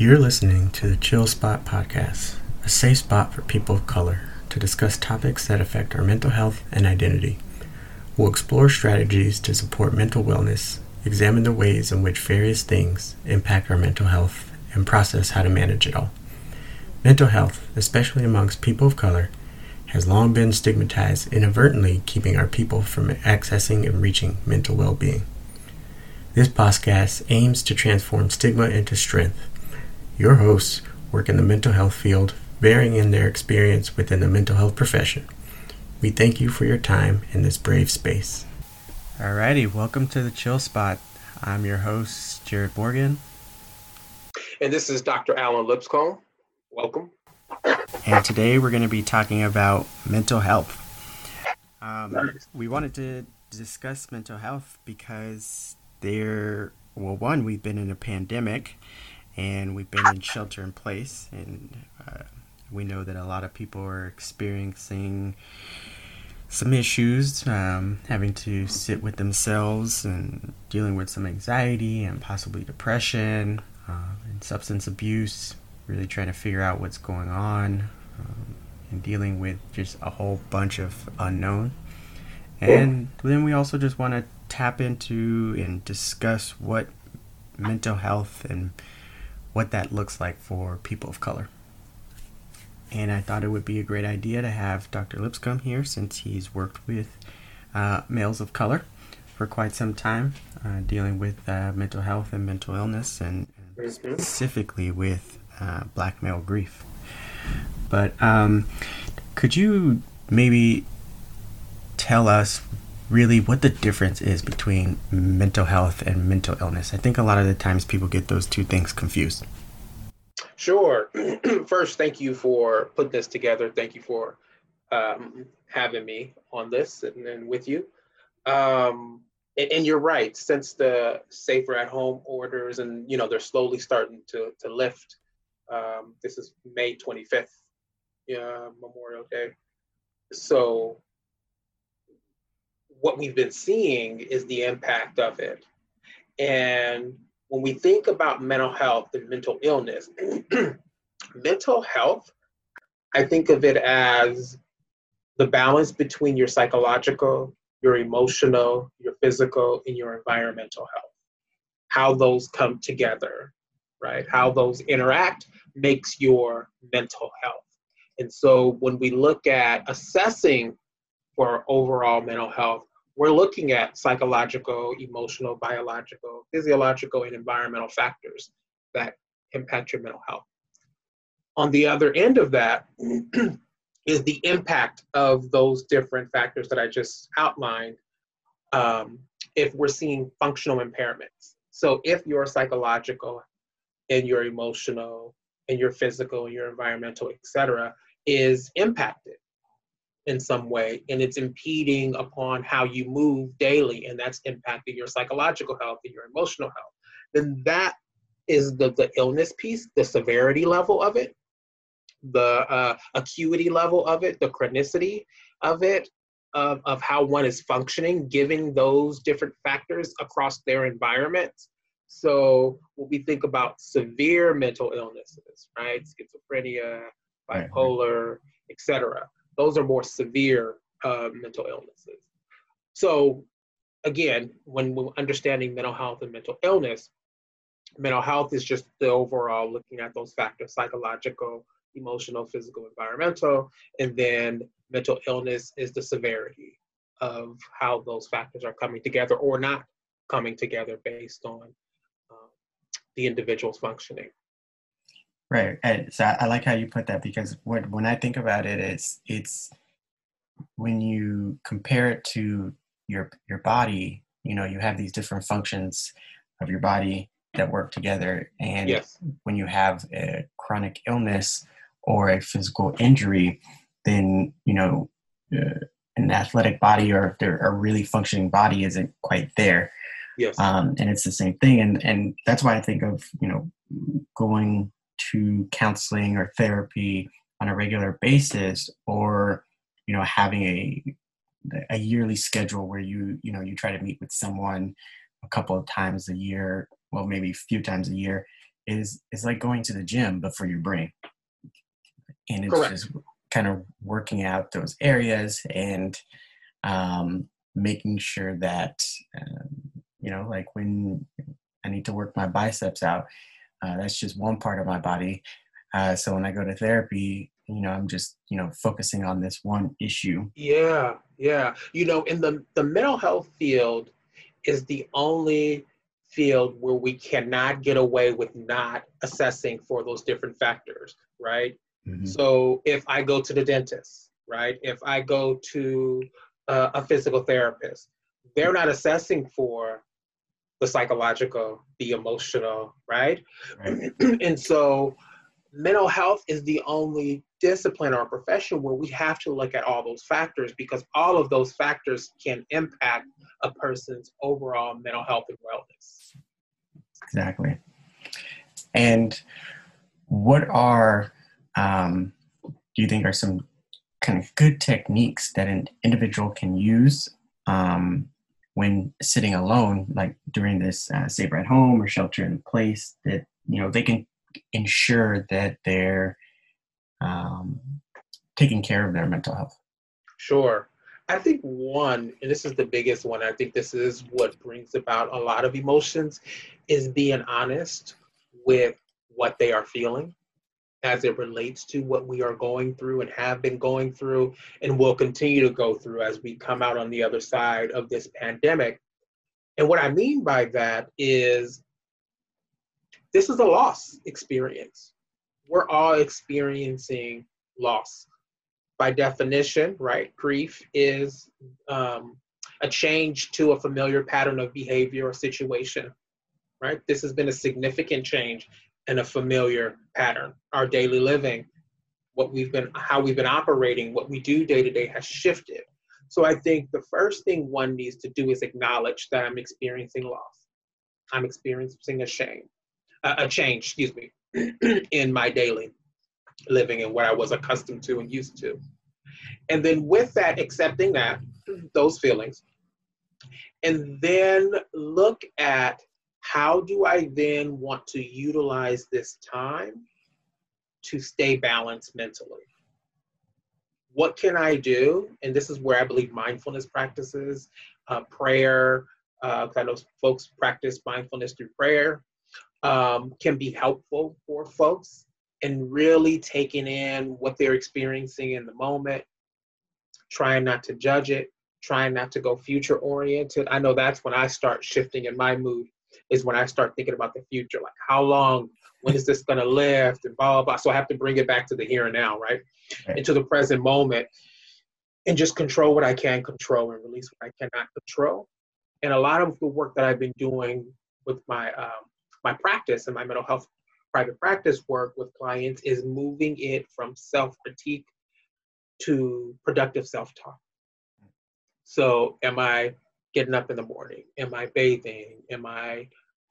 You're listening to the Chill Spot Podcast, a safe spot for people of color to discuss topics that affect our mental health and identity. We'll explore strategies to support mental wellness, examine the ways in which various things impact our mental health, and process how to manage it all. Mental health, especially amongst people of color, has long been stigmatized, inadvertently keeping our people from accessing and reaching mental well being. This podcast aims to transform stigma into strength. Your hosts work in the mental health field, varying in their experience within the mental health profession. We thank you for your time in this brave space. Alrighty, welcome to the Chill Spot. I'm your host, Jared Morgan. And this is Dr. Alan Lipscomb. Welcome. And today we're going to be talking about mental health. Um, we wanted to discuss mental health because there, well, one, we've been in a pandemic and we've been in shelter in place, and uh, we know that a lot of people are experiencing some issues, um, having to sit with themselves and dealing with some anxiety and possibly depression uh, and substance abuse, really trying to figure out what's going on um, and dealing with just a whole bunch of unknown. And then we also just want to tap into and discuss what mental health and what that looks like for people of color. And I thought it would be a great idea to have Dr. Lipscomb here since he's worked with uh, males of color for quite some time, uh, dealing with uh, mental health and mental illness, and, specifically with uh, black male grief. But um, could you maybe tell us really what the difference is between mental health and mental illness. I think a lot of the times people get those two things confused. Sure. First, thank you for putting this together. Thank you for um, having me on this and, and with you. Um, and, and, you're right. Since the safer at home orders and you know they're slowly starting to to lift. Um, this is May 25th, yeah, Memorial Day. So what we've been seeing is the impact of it. And when we think about mental health and mental illness, mental health, I think of it as the balance between your psychological, your emotional, your physical, and your environmental health. How those come together, right? How those interact makes your mental health. And so when we look at assessing for overall mental health, we're looking at psychological, emotional, biological, physiological, and environmental factors that impact your mental health. On the other end of that is the impact of those different factors that I just outlined um, if we're seeing functional impairments. So if your psychological and your emotional and your physical and your environmental, et cetera, is impacted, in some way and it's impeding upon how you move daily and that's impacting your psychological health and your emotional health. Then that is the, the illness piece the severity level of it the uh, acuity level of it the chronicity of it of, of how one is functioning giving those different factors across their environment. So when we think about severe mental illnesses right? Schizophrenia bipolar etc those are more severe uh, mental illnesses. So, again, when we're understanding mental health and mental illness, mental health is just the overall looking at those factors psychological, emotional, physical, environmental, and then mental illness is the severity of how those factors are coming together or not coming together based on uh, the individual's functioning. Right. And so I, like how you put that because what, when I think about it, it's it's when you compare it to your your body, you know, you have these different functions of your body that work together. And yes. when you have a chronic illness or a physical injury, then you know uh, an athletic body or a really functioning body isn't quite there. Yes. Um, and it's the same thing, and and that's why I think of you know going to counseling or therapy on a regular basis or you know having a a yearly schedule where you you know you try to meet with someone a couple of times a year well maybe a few times a year is is like going to the gym but for your brain and it's Correct. just kind of working out those areas and um, making sure that um, you know like when i need to work my biceps out uh, that's just one part of my body uh, so when i go to therapy you know i'm just you know focusing on this one issue Yeah, yeah. You know, in the the mental health field is the only field where we cannot get away with not assessing for those different factors, right? Mhm. So if I go to the dentist, right? If I go to uh, a physical therapist, they're not assessing for the psychological, the emotional, right? right and so mental health is the only discipline or profession where we have to look at all those factors because all of those factors can impact a person's overall mental health and wellness. exactly and what are um, do you think are some kind of good techniques that an individual can use um, when sitting alone like during this uh, safer at home or shelter in place that you know they can ensure that they're um, taking care of their mental health Sure. I think one, and this is the biggest one, I think this is what brings about a lot of emotions, is being honest with what they are feeling as it relates to what we are going through and have been going through and will continue to go through as we come out on the other side of this pandemic. And what I mean by that is this is a loss experience. We're all experiencing loss by definition, right, grief is um, a change to a familiar pattern of behavior or situation, right? This has been a significant change in a familiar pattern. Our daily living, what we've been, how we've been operating, what we do day to day has shifted. So I think the first thing one needs to do is acknowledge that I'm experiencing loss. I'm experiencing a shame, a, a change, excuse me, in my daily living and what I was accustomed to and used to. And then with that, accepting that, those feelings, and then look at how do I then want to utilize this time to stay balanced mentally? What can I do? And this is where I believe mindfulness practices, uh, prayer, uh, I know folks practice mindfulness through prayer, um, can be helpful for folks and really taking in what they're experiencing in the moment, trying not to judge it, trying not to go future oriented. I know that's when I start shifting in my mood, is when I start thinking about the future, like how long, when is this gonna lift, and blah, blah, blah. So I have to bring it back to the here and now, right? Right. Into the present moment and just control what I can control and release what I cannot control. And a lot of the work that I've been doing with my um, my practice and my mental health private practice work with clients is moving it from self critique to productive self talk. So, am I getting up in the morning? Am I bathing? Am I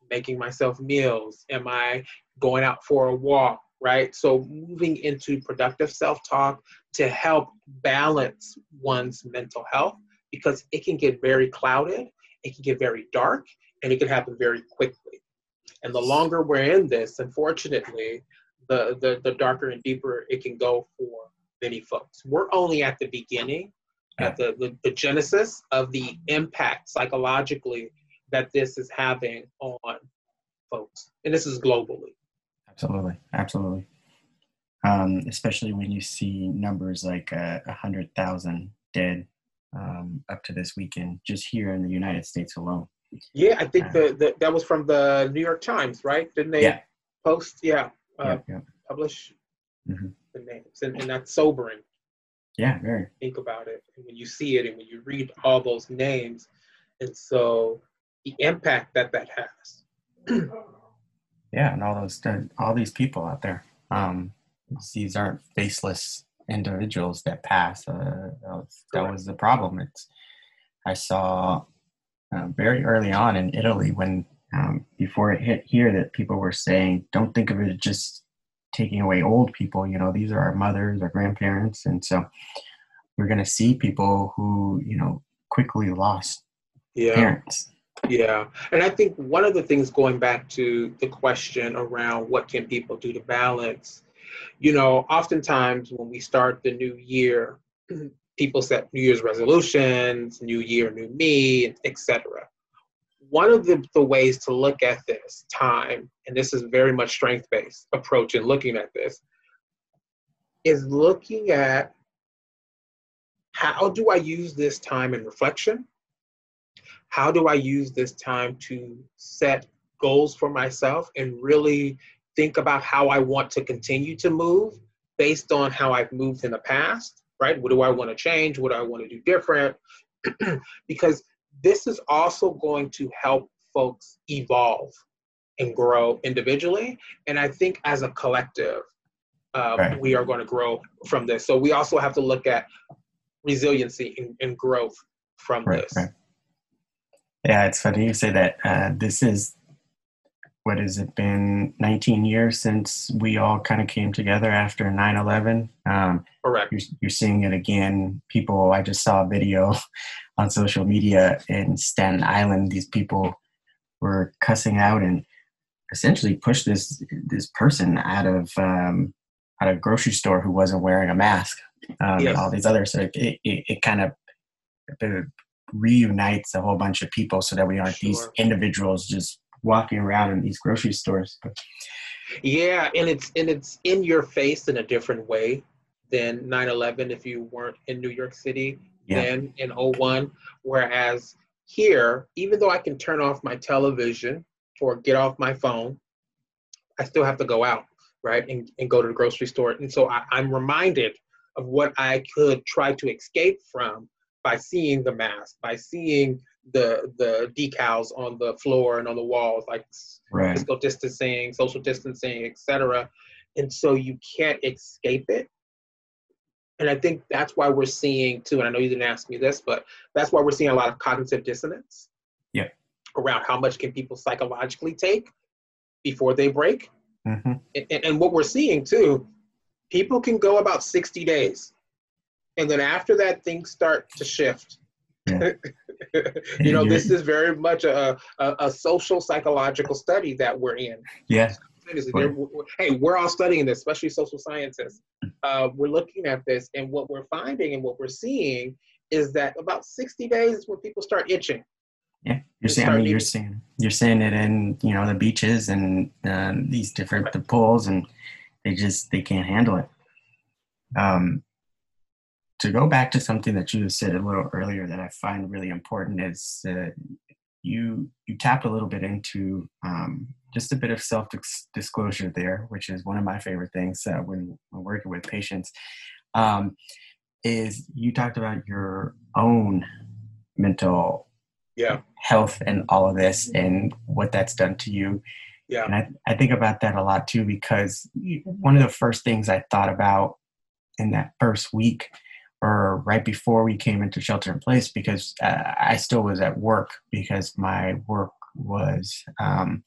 making myself meals? Am I going out for a walk? Right? So, moving into productive self talk to help balance one's mental health because it can get very clouded, it can get very dark, and it can happen very quickly. And the longer we're in this, unfortunately, the, the, the darker and deeper it can go for many folks. We're only at the beginning, at the, the, the genesis of the impact psychologically that this is having on folks. And this is globally. Absolutely, absolutely. Um, especially when you see numbers like uh, a hundred thousand dead um, up to this weekend, just here in the United States alone. Yeah, I think the, the that was from the New York Times, right? Didn't they Yeah. post? Yeah, uh, yeah, yeah, publish Mhm. the names, and, and that's sobering. Yeah, very. Think about it, and when you see it, and when you read all those names, and so the impact that that has. Yeah, and all those all these people out there. Um, these aren't faceless individuals that pass. Uh, that, was, that was the problem. It's I saw uh, very early on in Italy when um, before it hit here that people were saying, "Don't think of it just taking away old people. You know, these are our mothers, our grandparents, and so we're going to see people who you know quickly lost Yeah, parents Yeah. And I think one of the things going back to the question around what can people do to balance, you know, oftentimes when we start the new year, people set New Year's resolutions, new year, new me, etc. One of the, the ways to look at this time, and this is very much strength-based approach in looking at this, is looking at how do I use this time in reflection? How do I use this time to set goals for myself and really think about how I want to continue to move based on how I've moved in the past, right? What do I want to change? What do I want to do different? because this is also going to help folks evolve and grow individually. And I think as a collective, uh, right. we are going to grow from this. So we also have to look at resiliency and, and growth from right, this. Right. Yeah, it's funny you say that. Uh, this is what has it been 19 years since we all kind of came together after 9-11 um, correct you're, you're, seeing it again people i just saw a video on social media in staten island these people were cussing out and essentially pushed this this person out of um, out of a grocery store who wasn't wearing a mask um, yes. all these others. So it, it, it kind of it reunites a whole bunch of people so that we aren't sure. these individuals just walking around in these grocery stores. Yeah, and it's and it's in your face in a different way than 9/11 if you weren't in New York City yeah. then in 01 whereas here even though I can turn off my television or get off my phone I still have to go out right and, and go to the grocery store and so I, I'm reminded of what I could try to escape from by seeing the mask, by seeing the the decals on the floor and on the walls, like right. physical distancing, social distancing, etc. And so you can't escape it. And I think that's why we're seeing too, and I know you didn't ask me this, but that's why we're seeing a lot of cognitive dissonance. Yeah. Around how much can people psychologically take before they break. Mm-hmm. And, and what we're seeing too people can go about 60 days and then after that things start to shift yeah. you know this is very much a, a, a, social psychological study that we're in. Yeah. Hey we're all studying this especially social scientists. Uh, we're looking at this and what we're finding and what we're seeing is that about 60 days is when people start itching. Yeah you're seeing I mean, you're seeing you're seeing it in you know the beaches and um, these different the pools and they just they can't handle it. Um, to go back to something that you said a little earlier that I find really important is that you you tapped a little bit into um, just a bit of self disclosure there, which is one of my favorite things uh, when, when working with patients. Um, is you talked about your own mental yeah. health and all of this and what that's done to you yeah. And I, I think about that a lot too, because one of the first things I thought about in that first week or right before we came into shelter in place, because uh, I still was at work because my work was um,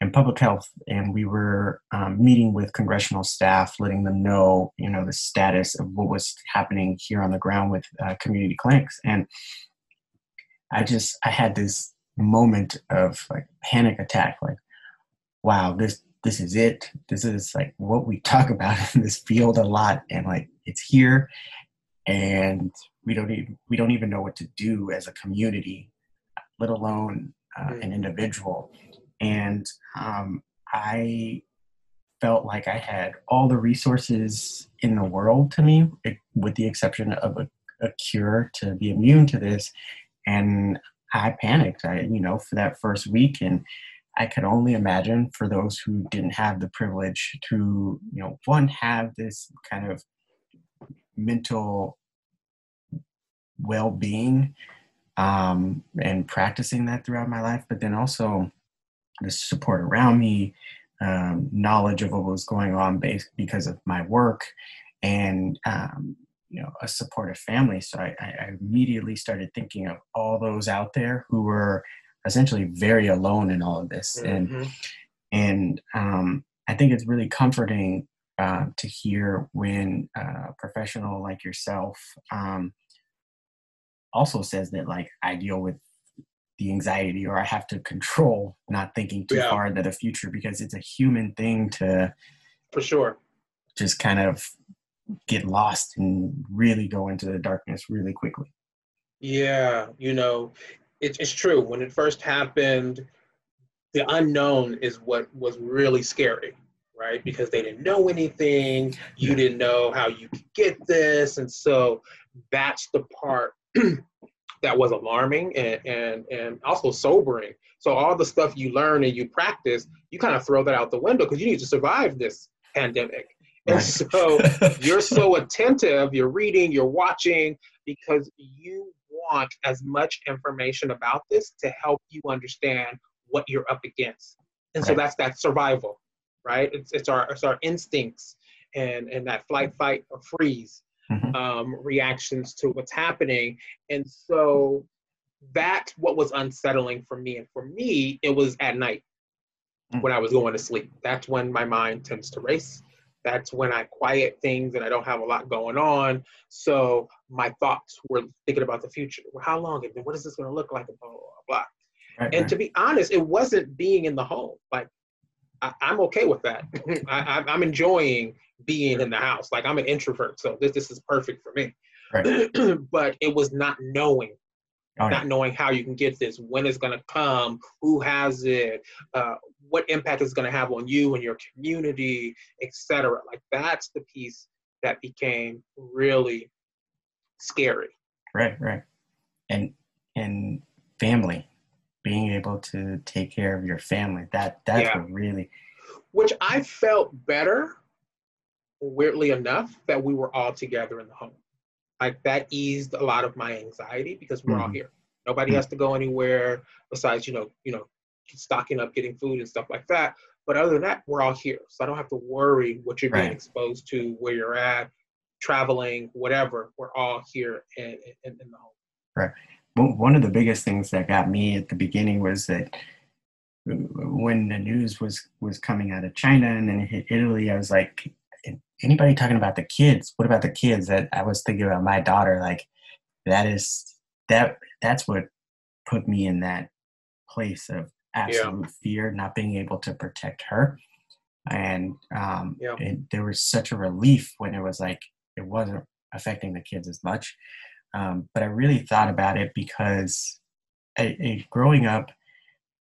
in public health and we were um, meeting with congressional staff, letting them know, you know, the status of what was happening here on the ground with uh, community clinics. And I just, I had this moment of like panic attack, like, wow, this this is it. This is like what we talk about in this field a lot, and like it's here, and we don't even we don't even know what to do as a community, let alone uh, an individual. And um, I felt like I had all the resources in the world to me, with the exception of a, a cure to be immune to this. And I panicked. I, you know, for that first week, and I could only imagine for those who didn't have the privilege to, you know, one, have this kind of mental well being um, and practicing that throughout my life, but then also the support around me, um, knowledge of what was going on based because of my work, and um, you know a supportive family. So I, I immediately started thinking of all those out there who were essentially very alone in all of this mm-hmm. and and um, i think it's really comforting uh, to hear when a professional like yourself um, also says that like i deal with the anxiety or I have to control not thinking too yeah. far into the future because it's a human thing to for sure just kind of get lost and really go into the darkness really quickly. Yeah, you know, it, it's true. When it first happened, the unknown is what was really scary, right? Because they didn't know anything, you didn't know how you could get this, and so that's the part that was alarming and, and and also sobering. So all the stuff you learn and you practice, you kind of throw that out the window because you need to survive this pandemic. And so you're so attentive, you're reading, you're watching because you want as much information about this to help you understand what you're up against. And so that's that survival, right? It's, it's our it's our instincts and and that flight, fight, or freeze mm-hmm. um, reactions to what's happening. And so that's what was unsettling for me. And for me, it was at night mm-hmm. when I was going to sleep. That's when my mind tends to race. That's when I quiet things and I don't have a lot going on. So my thoughts were thinking about the future. Well, how long? And what is this going to look like? Blah, blah, blah. Right, and right. to be honest, it wasn't being in the home. Like, I, am okay with that. I, I'm enjoying being in the house. Like I'm an introvert, so this this is perfect for me. Right. but it was not knowing, oh, not knowing how you can get this, when it's going to come, who has it, uh, what impact it's going to have on you and your community, etc. Like that's the piece that became really scary. Right, right, and and family, being able to take care of your family. That that's yeah. really, which I felt better weirdly enough, that we were all together in the home. Like that eased a lot of my anxiety because we're mm-hmm. all here. Nobody mm-hmm. has to go anywhere besides, you know, you know, stocking up, getting food and stuff like that. But other than that, we're all here. So I don't have to worry what you're right. being exposed to, where you're at, traveling, whatever. We're all here in, in, in the home. Right. One of the biggest things that got me at the beginning was that when the news was was coming out of China and then it hit Italy, I was like, anybody talking about the kids what about the kids that i was thinking about my daughter like that is that that's what put me in that place of absolute yeah. fear not being able to protect her and um yeah. it, there was such a relief when it was like it wasn't affecting the kids as much um, but i really thought about it because I, I, growing up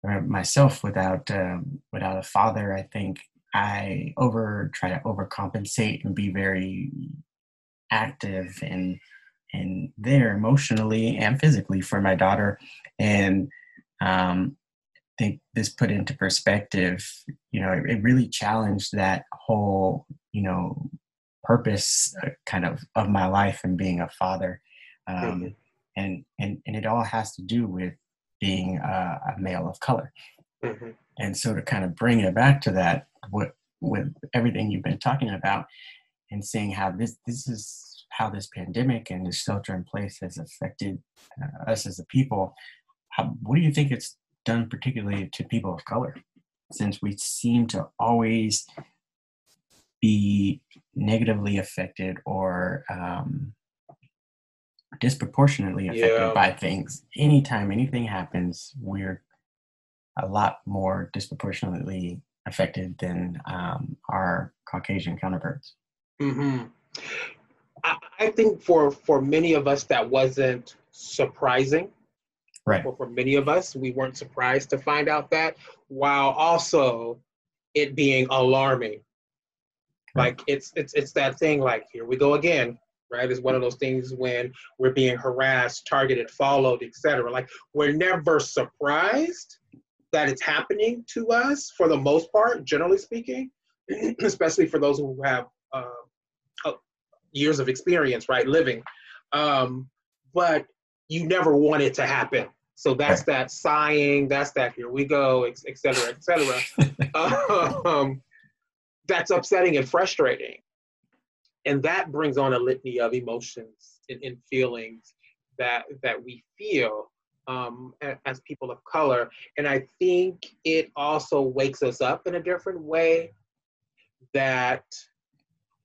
uh, myself without um, without a father i think I over try to overcompensate and be very active and and there emotionally and physically for my daughter. And um, I think this put into perspective you know it, it really challenged that whole you know purpose uh, kind of of my life and being a father um, mm-hmm. and and and it all has to do with being a, a male of color mm-hmm. and so to kind of bring it back to that what with everything you've been talking about and seeing how this this is how this pandemic and this shelter in place has affected uh, us as a people how, what do you think it's done particularly to people of color since we seem to always be negatively affected or um, disproportionately affected yeah. by things anytime anything happens we're a lot more disproportionately affected than um, our Caucasian counterparts. Mm-hmm. I, I think for for many of us that wasn't surprising. Right. For, for many of us, we weren't surprised to find out that, while also it being alarming. Right. Like it's it's it's that thing. Like here we go again. Right. It's one of those things when we're being harassed, targeted, followed, etc. Like we're never surprised that it's happening to us for the most part, generally speaking, especially for those who have uh, years of experience, right, living. Um, but you never want it to happen. So that's that sighing, that's that here we go, et cetera, et cetera. um, that's upsetting and frustrating. And that brings on a litany of emotions and, and feelings that that we feel um, as people of color. And I think it also wakes us up in a different way that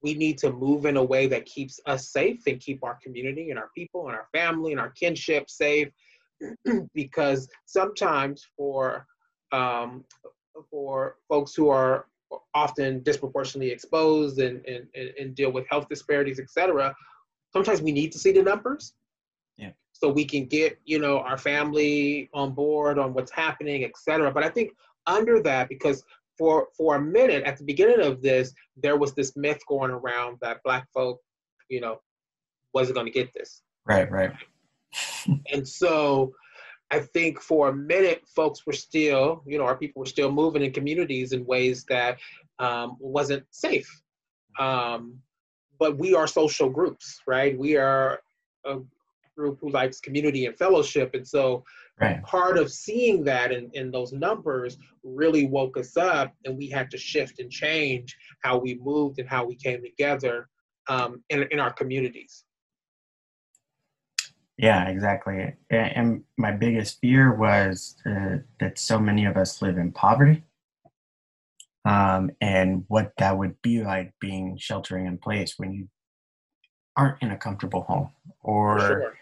we need to move in a way that keeps us safe and keep our community and our people and our family and our kinship safe because sometimes for um, for folks who are often disproportionately exposed and, and, and deal with health disparities, et cetera, sometimes we need to see the numbers. Yeah. So we can get, you know, our family on board on what's happening, et cetera. But I think under that, because for for a minute at the beginning of this, there was this myth going around that black folk, you know, wasn't going to get this. Right, right. and so I think for a minute, folks were still, you know, our people were still moving in communities in ways that um, wasn't safe. Um, but we are social groups, right? We are a group who likes community and fellowship. And so right. part of seeing that in, in those numbers really woke us up, and we had to shift and change how we moved and how we came together um, in, in our communities. Yeah, exactly. And my biggest fear was uh, that so many of us live in poverty um, and what that would be like being sheltering in place when you aren't in a comfortable home or sure.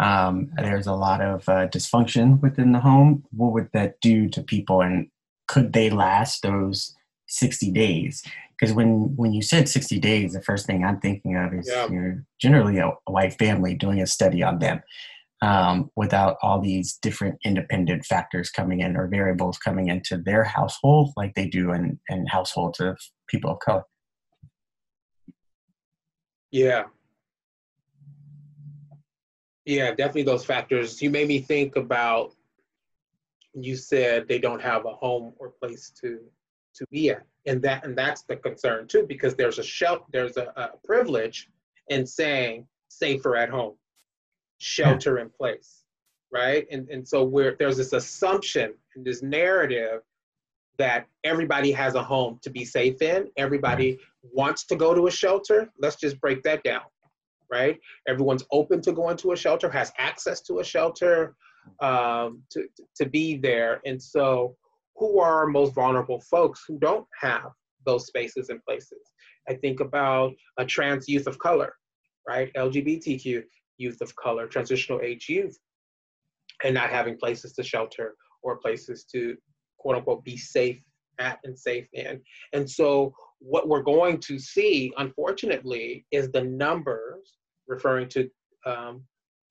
um, there's a lot of uh, dysfunction within the home. What would that do to people and could they last those 60 days? because when when you said 60 days the first thing i'm thinking of is yeah. you're generally a, a, white family doing a study on them um, without all these different independent factors coming in or variables coming into their household like they do in, in households of people of color yeah yeah definitely those factors you made me think about you said they don't have a home or place to to be at and that and that's the concern too because there's a shelter there's a, a, privilege in saying safer at home shelter in place right? And and so where there's this assumption and this narrative that everybody has a home to be safe in everybody wants to go to a shelter let's just break that down right? Everyone's open to going to a shelter has access to a shelter um, to, to be there. And so who are our most vulnerable folks who don't have those spaces and places. I think about a trans youth of color, right? LGBTQ youth of color, transitional age youth, and not having places to shelter or places to quote unquote be safe at and safe in. And so what we're going to see, unfortunately, is the numbers referring to um,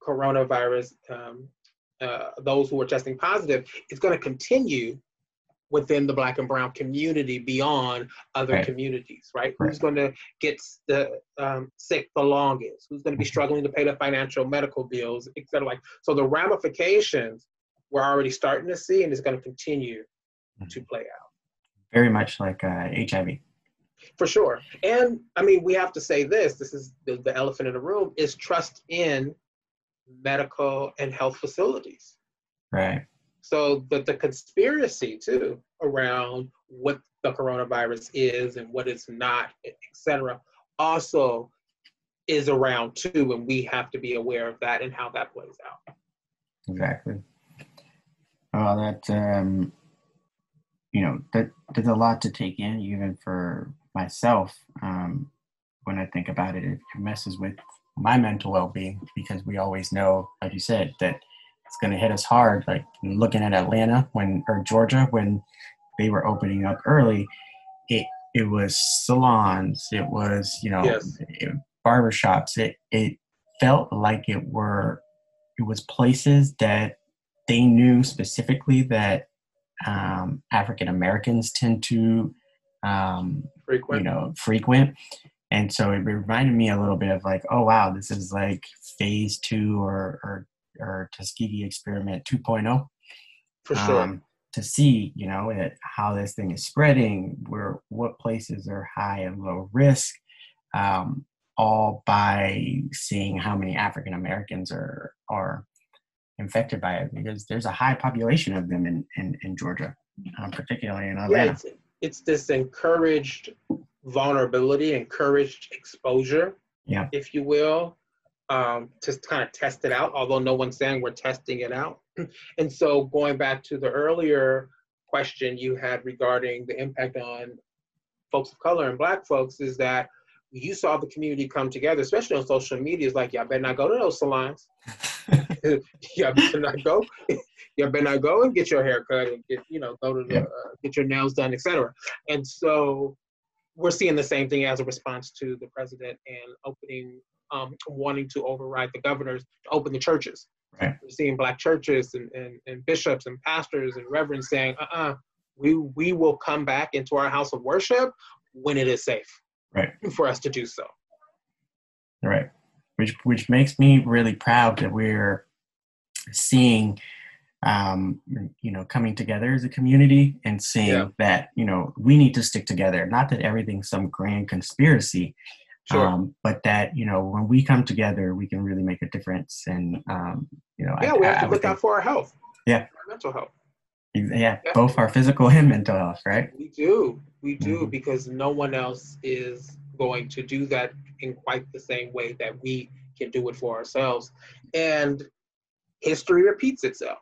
coronavirus, um, uh, those who are testing positive, is going to continue within the black and brown community beyond other right. communities, right? right? Who's going to get the um, sick the longest? Who's going to be mm-hmm. struggling to pay the financial medical bills, etc? Like, so the ramifications we're already starting to see, and it's going to continue mm-hmm. to play out. Very much like uh, HIV. For sure, and I mean, we have to say this. This is the, the elephant in the room: is trust in medical and health facilities. Right so the, the conspiracy too around what the coronavirus is and what it's not, etc., also is around too, and we have to be aware of that and how that plays out. Exactly. Oh, that um, you know, that there's a lot to take in, even for myself. Um, when I think about it, it messes with my mental well-being because we always know, like you said, that it's going to hit us hard. Like looking at Atlanta when or Georgia when they were opening up early, it it was salons, it was you know yes. barbershops. It it felt like it were it was places that they knew specifically that um, African Americans tend to um, frequent. you know frequent. And so it reminded me a little bit of like, oh wow, this is like phase two or, or or Tuskegee experiment 2.0. For sure. Um, to see, you know, it, how this thing is spreading, where what places are high and low risk, um, all by seeing how many African Americans are are infected by it, because there's a high population of them in in, in Georgia, um, particularly in Atlanta. Yeah, it's, it's this encouraged vulnerability, encouraged exposure, yeah. if you will, um, to kind of test it out, although no one's saying we're testing it out. and so going back to the earlier question you had regarding the impact on folks of color and black folks is that you saw the community come together, especially on social media. It's like, y'all better not go to those salons. y'all better not go. y'all better not go and get your hair cut and get you know go to the uh, get your nails done, etc. And so we're seeing the same thing as a response to the president and opening, um, wanting to override the governors to open the churches. Right. We're seeing black churches and, and, and bishops and pastors and reverends saying, uh-uh, we we will come back into our house of worship when it is safe Right. for us to do so. Right. Which which makes me really proud that we're seeing um you know coming together as a community and seeing Yeah. that you know we need to stick together not that everything's some grand conspiracy Sure. um but that you know when we come together we can really make a difference and um you know yeah, I, we have I to would look out for our health. Yeah. Our mental health. yeah both our physical and mental health right We do. We do Mhm. because no one else is going to do that in quite the same way that we can do it for ourselves. And history repeats itself.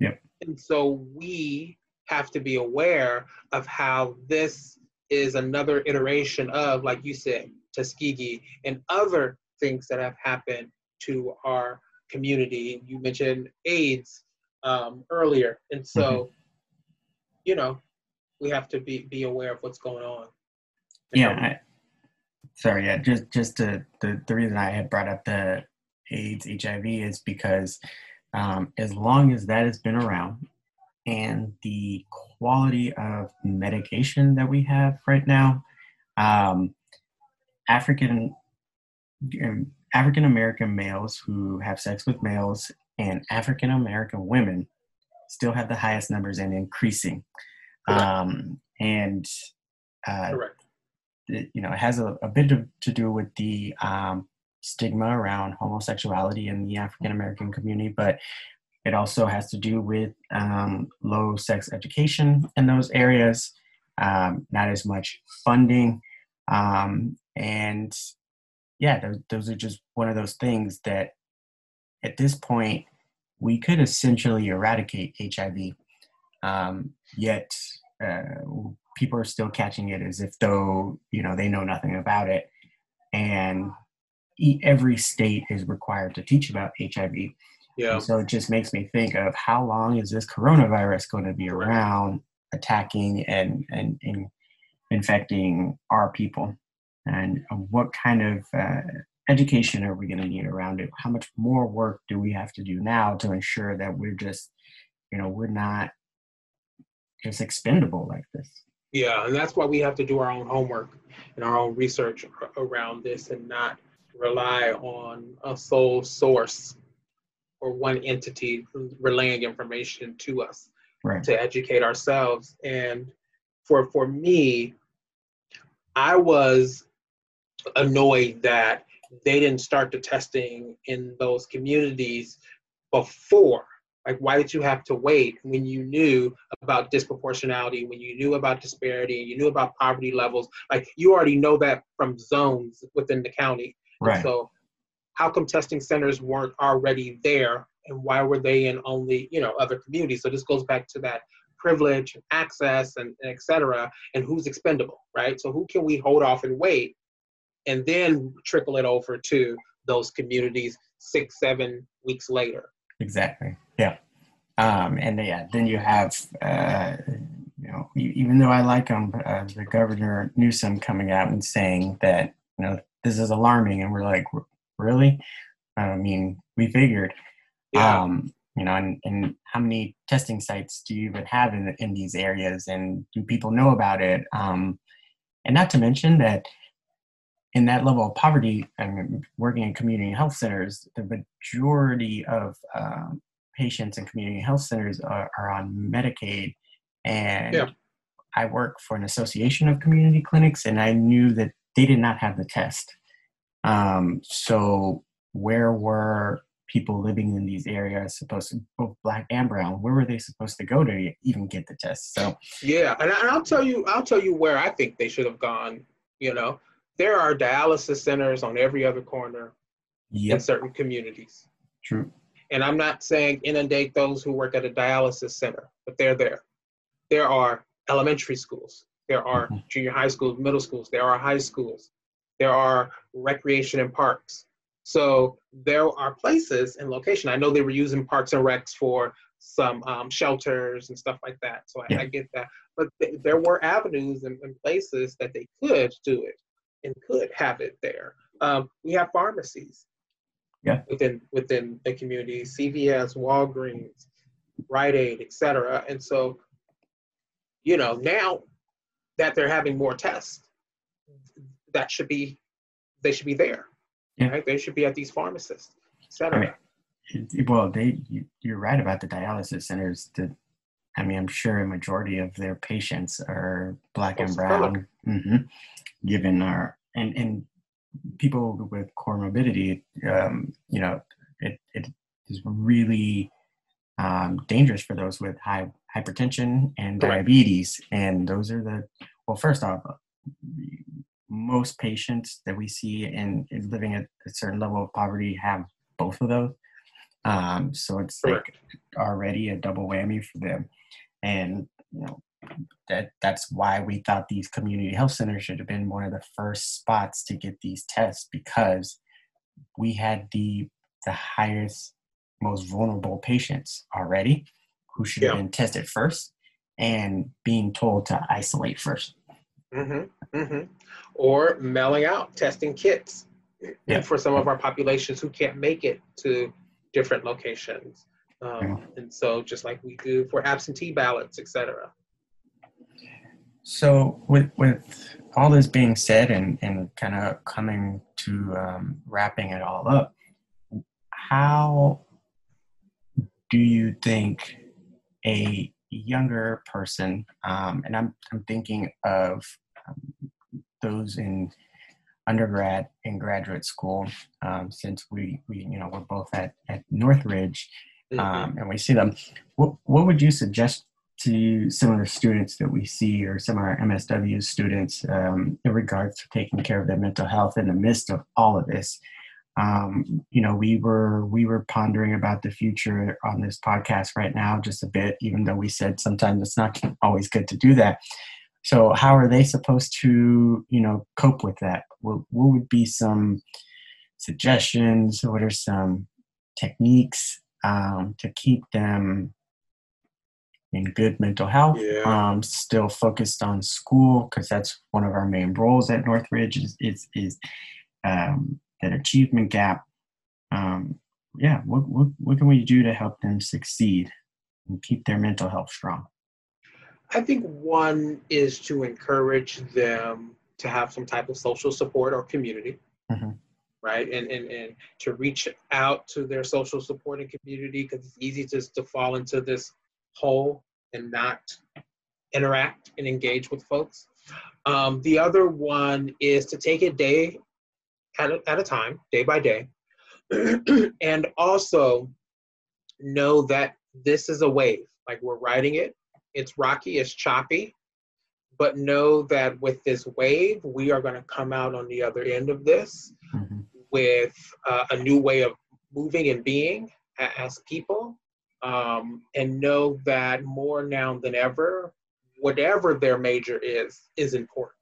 Yep. And so we have to be aware of how this is another iteration of, like you said, Tuskegee and other things that have happened to our community. You mentioned AIDS um, earlier. And so, you know, we have to be, be aware of what's going on. Yeah I, sorry yeah just just to, the the reason i had brought up the aids hiv is because um, as long as that has been around and the quality of medication that we have right now um, african um, african american males who have sex with males and african american women still have the highest numbers and increasing um, and uh, correct. it, you know, it has a, a bit to, to do with the um, stigma around homosexuality in the African American community, but it also has to do with um, low sex education in those areas, um, not as much funding, um, and yeah, those, those are just one of those things that at this point we could essentially eradicate HIV, um, yet uh, people are still catching it as if though you know they know nothing about it. And every state is required to teach about hiv Yeah. and so it just makes me think of how long is this coronavirus going to be around attacking and, and, and infecting our people and what kind of uh, education are we going to need around it? How much more work do we have to do now to ensure that we're just you know we're not just expendable like this? Yeah, and that's why we have to do our own homework and our own research around this and not rely on a sole source or one entity relaying information to us right. to educate ourselves. And for for me, I was annoyed that they didn't start the testing in those communities before. Like, why did you have to wait when you knew about disproportionality, when you knew about disparity, and you knew about poverty levels? Like, you already know that from zones within the county. right So, how come testing centers weren't already there, and why were they in only you know other communities? So this goes back to that privilege, and access, and, and et cetera, and who's expendable, right? So who can we hold off and wait, and then trickle it over to those communities six, seven weeks later? Exactly. Yeah. Um, and yeah, then you have, uh, you know, even though I like him, uh, the governor Newsom coming out and saying that, you know, this is alarming, and we're like, really? I mean, we figured. Yeah, Um, you know, and, and how many testing sites do you even have in in these areas, and do people know about it? Um, and not to mention that in that level of poverty, I mean, working in community health centers, the majority of um, patients in community health centers are, are on Medicaid. And Yeah. I work for an association of community clinics, and I knew that they did not have the test. Um, so, where were people living in these areas supposed to, both black and brown, where were they supposed to go to even get the test? So, yeah, and I'll tell you, I'll tell you where I think they should have gone. You know, there are dialysis centers on every other corner in certain communities. true. And I'm not saying inundate those who work at a dialysis center, but they're there. There are elementary schools, there are Mhm. junior high schools, middle schools, there are high schools, there are recreation and parks. So there are places and location. I know they were using Parks and Recs for some um, shelters and stuff like that. So I, yeah. I get that. But th- there were avenues and, and, places that they could do it and could have it there. Um, we have pharmacies yeah. within within the community, CVS, Walgreens, Rite Aid, etc. And so, you know, now that they're having more tests, that should be they should be there. Yeah. Right? They should be at these pharmacists, etc. I mean, well, they you're right about the dialysis centers. The, I mean, I'm sure a majority of their patients are black and brown, mm-hmm, given our and and people with comorbidity. Um, you know, it it is really um, dangerous for those with high hypertension and diabetes, and those are the well. First off, most patients that we see in, in, living at a certain level of poverty have both of those. Um, so it's Correct. like already a double whammy for them. And you know that that's why we thought these community health centers should have been one of the first spots to get these tests because we had the the highest most vulnerable patients already who should have been tested first and being told to isolate 1st mm-hmm, mm-hmm or mailing out testing kits yeah. for some of our populations who can't make it to different locations. Um, yeah. And so, just like we do for absentee ballots, etc. So, with with all this being said, and and kind of coming to um, wrapping it all up, how do you think a younger person, um, and I'm I'm thinking of um, those in undergrad and graduate school um, since we, we you know we're both at, at northridge mm-hmm. um, and we see them what, what would you suggest to some of the students that we see or some of our msw students um, in regards to taking care of their mental health in the midst of all of this um, you know we were we were pondering about the future on this podcast right now just a bit even though we said sometimes it's not always good to do that so how are they supposed to, you know, cope with that? What, what would be some suggestions? What are some techniques um, to keep them in good mental health? Yeah. Um, still focused on school because that's one of our main roles at Northridge is is, is um, that achievement gap. Um, yeah, what, what what can we do to help them succeed and keep their mental health strong? I think one is to encourage them to have some type of social support or community, mm-hmm. right? And, and and to reach out to their social support and community because it's easy just to fall into this hole and not interact and engage with folks. Um, the other one is to take it day at a, at a time, day by day, and also know that this is a wave. Like we're riding it, it's rocky, it's choppy, but know that with this wave, we are going to come out on the other end of this mm-hmm. with uh, a new way of moving and being as people. Um, and know that more now than ever, whatever their major is, is important.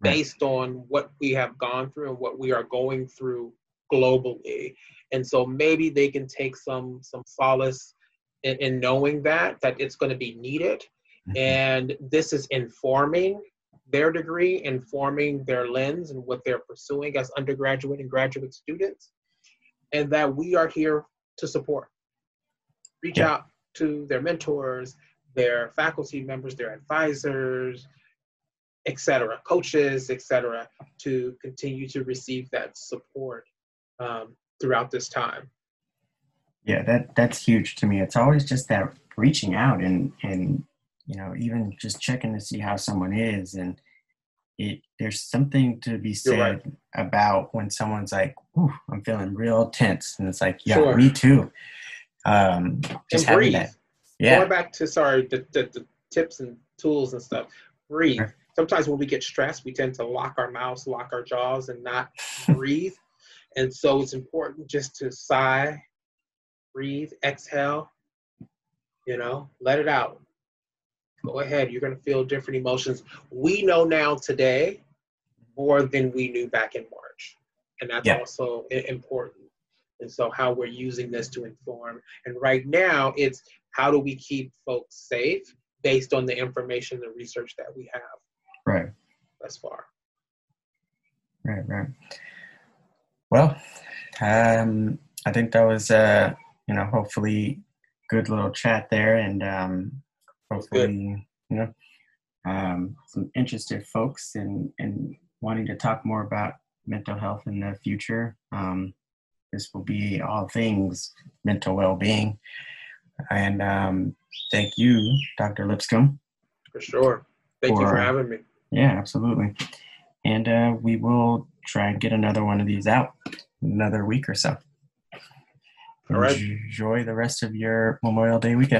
Based on what we have gone through and what we are going through globally. And so maybe they can take some some solace in, in knowing that that it's going to be needed. Mm-hmm. and this is informing their degree informing their lens and what they're pursuing as undergraduate and graduate students. And that we are here to support reach yeah. out to their mentors their faculty members their advisors etc coaches etc to continue to receive that support um, throughout this time yeah, that that's huge to me. It's always just that reaching out and and you know even just checking to see how someone is and it there's something to be said right. about when someone's like, Ooh, I'm feeling real tense and it's like, yeah, sure. me too. Um just and breathe. That. Yeah. Going back to sorry, the, the, the, tips and tools and stuff. Breathe. Sure. Sometimes when we get stressed, we tend to lock our mouths, lock our jaws, and not breathe. And so it's important just to sigh breathe, exhale, you know, let it out. Go ahead, you're going to feel different emotions. We know now today more than we knew back in March. and that's Yeah. also important. And so, how we're using this to inform. And right now, it's how do we keep folks safe based on the information the research that we have. And so, how we're using this to inform. And right now, it's how do we keep folks safe based on the information the research that we have Right. thus far. Right. Right. Well, um, I think that was uh, you know, hopefully good little chat there, and um, hopefully, you know, um, some interested folks in in wanting to talk more about mental health in the future. Um, this will be all things mental well-being, and um, thank you, Dr. Lipscomb. For sure. Thank you for For- having me. Yeah, absolutely. And uh, we will try and get another one of these out in another week or so. All right. Enjoy the rest of your Memorial Day weekend.